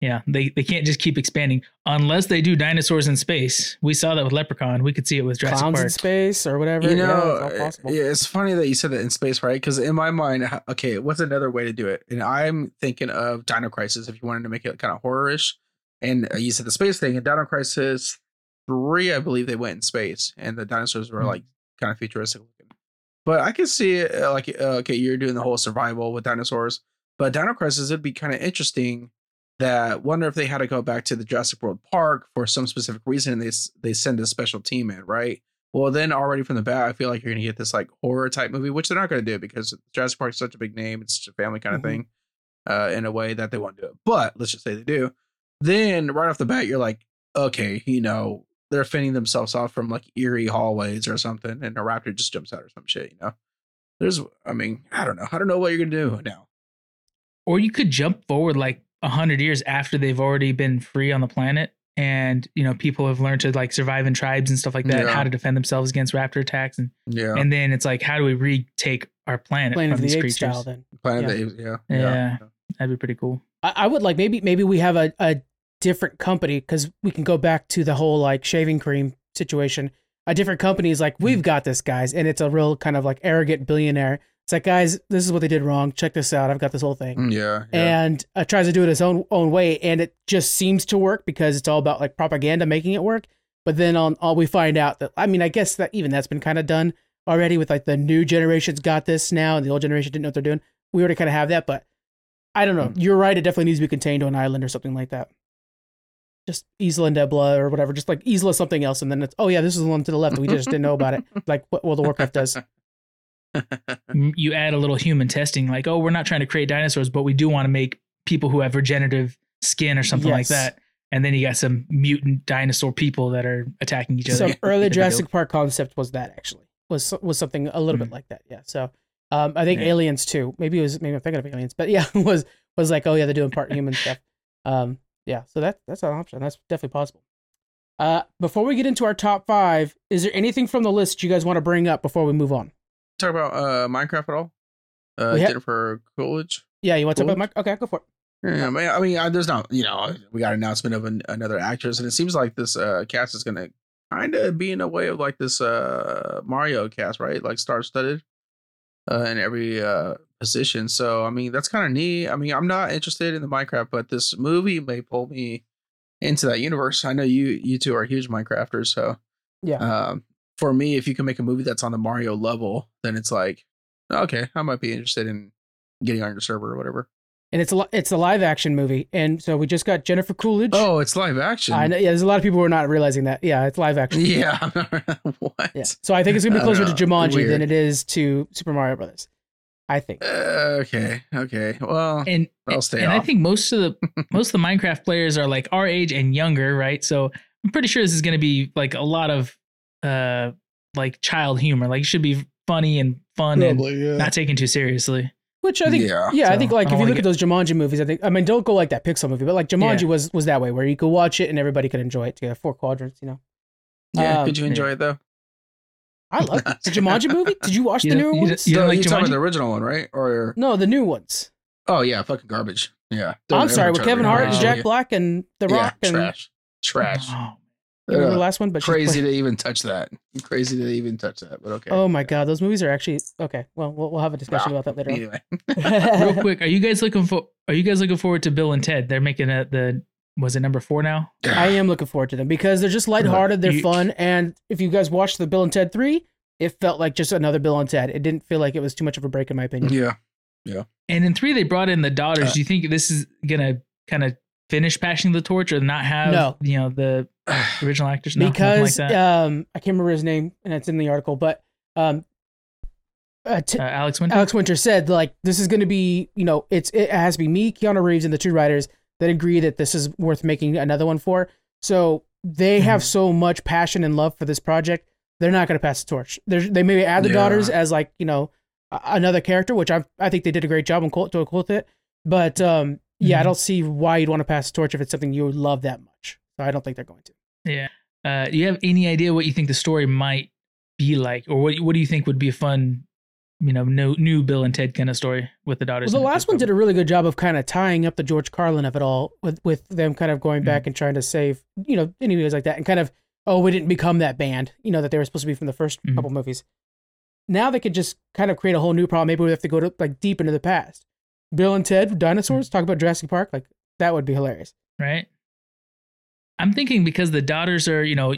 yeah they, they can't just keep expanding unless they do dinosaurs in space we saw that with leprechaun we could see it with jurassic Clowns in space or whatever. You yeah, know, it's yeah, it's funny that you said that in space, right? Because in my mind, okay, what's another way to do it? And I'm thinking of Dino Crisis if you wanted to make it kind of horror-ish. And uh, you said the space thing in Dino Crisis three, I believe they went in space, and the dinosaurs were Mhm. like kind of futuristic looking. But I could see it uh, like uh, okay, you're doing the whole survival with dinosaurs, but Dino Crisis it'd be kind of interesting. That wonder if they had to go back to the Jurassic World Park for some specific reason, and they they send a special team in, right? Well, then already from the bat, I feel like you're gonna get this like horror type movie, which they're not gonna do because Jurassic Park is such a big name, it's such a family kind of Mhm. thing, uh, in a way that they won't do it. But let's just say they do. Then right off the bat, you're like, okay, you know, they're fending themselves off from like eerie hallways or something, and a raptor just jumps out or some shit, you know. There's, I mean, I don't know, I don't know what you're gonna do now. or you could jump forward like a hundred years after they've already been free on the planet and you know people have learned to like survive in tribes and stuff like that Yeah. how to defend themselves against raptor attacks and Yeah, and then it's like how do we retake our planet Planet of from the these Apes creatures style then. Planet yeah. of the Apes, yeah, Yeah. that'd be pretty cool I, I would like maybe maybe we have a, a different company because we can go back to the whole like shaving cream situation. A different company is like, we've got this, guys, and it's a real kind of like arrogant billionaire. It's like, guys, this is what they did wrong. Check this out. I've got this whole thing. Mm, yeah, yeah. and uh, tries to do it his own own way, and it just seems to work because it's all about like propaganda making it work. But then on all we find out that I mean, I guess that even that's been kind of done already with like the new generation's got this now, and the old generation didn't know what they're doing. We already kind of have that, but I don't know. Mm. You're right. It definitely needs to be contained to an island or something like that. Just Isla Nublar or whatever, just like Isla something else, and then it's oh yeah, this is the one to the left. We just didn't know about it, like what World of Warcraft does. You add a little human testing, like, oh, we're not trying to create dinosaurs, but we do want to make people who have regenerative skin or something like that. And then you got some mutant dinosaur people that are attacking each other. Some early Big deal. Jurassic Park concept was that actually was was something a little bit Mhm. like that. Yeah. So um, I think Yeah. Aliens too. Maybe it was maybe I'm thinking of Aliens, but yeah, was was like oh yeah they're doing part human stuff. Um, yeah. So that that's an option. That's definitely possible. Uh, before we get into our top five, is there anything from the list you guys want to bring up before we move on? Talk about uh Minecraft at all? Uh, We ha- Jennifer Coolidge. Yeah, you want to talk about Mike? Okay, go for it. Yeah, I mean, I mean, I, there's not, you know, we got an announcement of an, another actress, and it seems like this uh, cast is gonna kind of be in a way of like this uh, Mario cast, right? Like star studded uh, in every uh, position. So, I mean, that's kind of neat. I mean, I'm not interested in the Minecraft, but this movie may pull me into that universe. I know you, you two are huge Minecrafters, so Yeah. um, for me, if you can make a movie that's on the Mario level, then it's like, okay, I might be interested in getting on your server or whatever. And it's a it's a live action movie, and so we just got Jennifer Coolidge. Oh, it's live action. I know. Yeah, there's a lot of people who are not realizing that. Yeah, it's live action. Yeah. what? Yeah. So I think it's gonna be closer to. Jumanji than it is to Super Mario Brothers. I think. Uh, okay. Okay. Well, and I'll stay and I think most of the most of the Minecraft players are like our age and younger, right? So I'm pretty sure this is going to be like a lot of uh like child humor. Like it should be funny and fun and yeah. not taken too seriously. Which I think, yeah, Yeah, I think like I if you wanna look at those Jumanji movies, I think I mean don't go like that Pixar movie, but like Jumanji Yeah. was was that way where you could watch it and everybody could enjoy it together. Four quadrants, you know. yeah. um, Could you enjoy it though? I love the Jumanji movie. Did you watch You the don't- newer you don't- ones? you don't like you talking about Jumanji? the original one, right? Or No, the new ones. oh yeah, fucking garbage. Yeah. I'm sorry, with Kevin Hart and Yeah. Jack Black and The Rock yeah, and trash. Trash. Oh, you the last one. But Crazy to even touch that. Crazy to even touch that. But okay. Oh my god, those movies are actually okay. Well, we'll, we'll have a discussion Wow. about that later. Anyway. real quick, are you guys looking for? Are you guys looking forward to Bill and Ted? They're making a, the was it number four now? I am looking forward to them because they're just lighthearted, they're You- fun, and if you guys watched the Bill and Ted three, it felt like just another Bill and Ted. It didn't feel like it was too much of a break, in my opinion. Yeah. Yeah. And in three, they brought in the daughters. Uh, Do you think this is gonna kind of finish passing the torch or not have No. you know the original actors? No, because like that. um, I can't remember his name, and it's in the article, but um, uh, T- uh, Alex Winter. Alex Winter said like this is going to be you know it's it has to be me, Keanu Reeves, and the two writers that agree that this is worth making another one for. So they have Mhm. so much passion and love for this project, they're not going to pass the torch. They're, they maybe add the Yeah. daughters as like you know another character, which I I think they did a great job on cool, to with it. But um, yeah, I Mhm. don't see why you'd want to pass the torch if it's something you love that much. So I don't think they're going to. Yeah. Uh, do you have any idea what you think the story might be like, or what what do you think would be a fun, you know, no, new Bill and Ted kind of story with the daughters? Well, the last one did a really good job of kind of tying up the George Carlin of it all, with with them kind of going back and trying to save, you know, anyways like that, and kind of, oh, we didn't become that band, you know, that they were supposed to be from the 1st Mhm. couple movies. Now they could just kind of create a whole new problem. Maybe we have to go to like deep into the past. Bill and Ted, dinosaurs, talk about Jurassic Park, like that would be hilarious. right? I'm thinking because the daughters are, you know,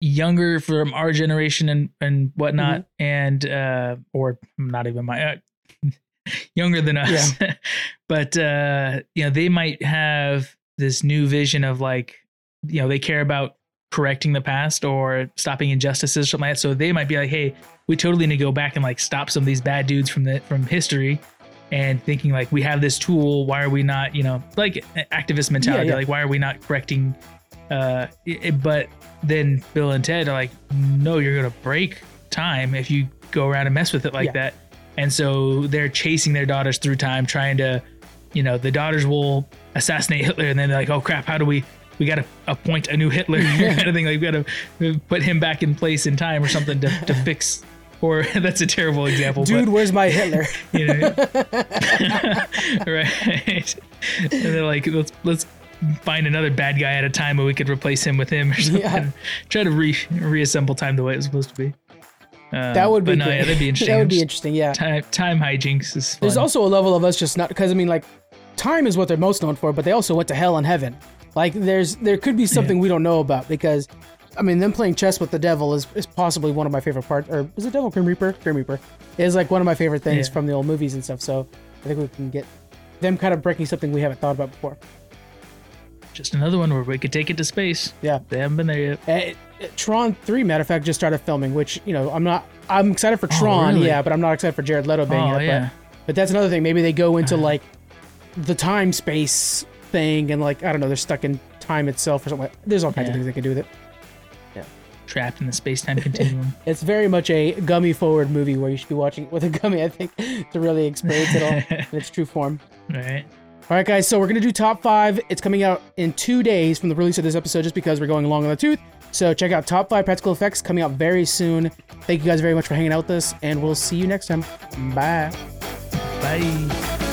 younger from our generation and and whatnot, Mm-hmm. and uh, or not even my uh, younger than us, but uh, you know, they might have this new vision of like, you know, they care about correcting the past or stopping injustices, or something like that. So they might be like, hey, we totally need to go back and like stop some of these bad dudes from the from history. And thinking like we have this tool, why are we not, you know, like activist mentality, yeah. like why are we not correcting? Uh, it, but then Bill and Ted are like, no, you're gonna break time if you go around and mess with it like Yeah. that. And so they're chasing their daughters through time, trying to, you know, the daughters will assassinate Hitler, and then they're like, oh crap, how do we? We got to appoint a new Hitler kind of thing. Like we got to put him back in place in time or something to, to fix. Or that's a terrible example, Dude, where's my Hitler? you know, right? And they're like, let's let's find another bad guy at a time where we could replace him with him or something. Yeah. Try to re reassemble time the way it was supposed to be. Um, that would be no, yeah, that'd be interesting. that would be interesting. Yeah. Time time hijinks is fun. There's also a level of us just not because I mean like time is what they're most known for, but they also went to hell and heaven. Like there's there could be something we don't know about because I mean them playing chess with the devil is, is possibly one of my favorite parts or is it Devil Grim Reaper? Grim Reaper is like one of my favorite things Yeah. from the old movies and stuff. So I think we can get them kind of breaking something we haven't thought about before. Just another one where we could take it to space. Yeah. They haven't been there yet. Uh, Tron 3, matter of fact, just started filming, which, you know, I'm not, I'm excited for Oh, Tron, really? yeah, but I'm not excited for Jared Leto being Oh, in it. yeah. But, but that's another thing. Maybe they go into Uh-huh. like the time space thing and like, I don't know, they're stuck in time itself or something. Like, there's all kinds of things they can do with it. Yeah. Trapped in the space time continuum. It's very much a gummy forward movie where you should be watching it with a gummy, I think, to really experience it all in its true form. right. All right, guys. So we're gonna do top five. It's coming out in two days from the release of this episode, just because we're going along on the tooth. So check out top five practical effects coming out very soon. Thank you guys very much for hanging out with us, and we'll see you next time. Bye. Bye.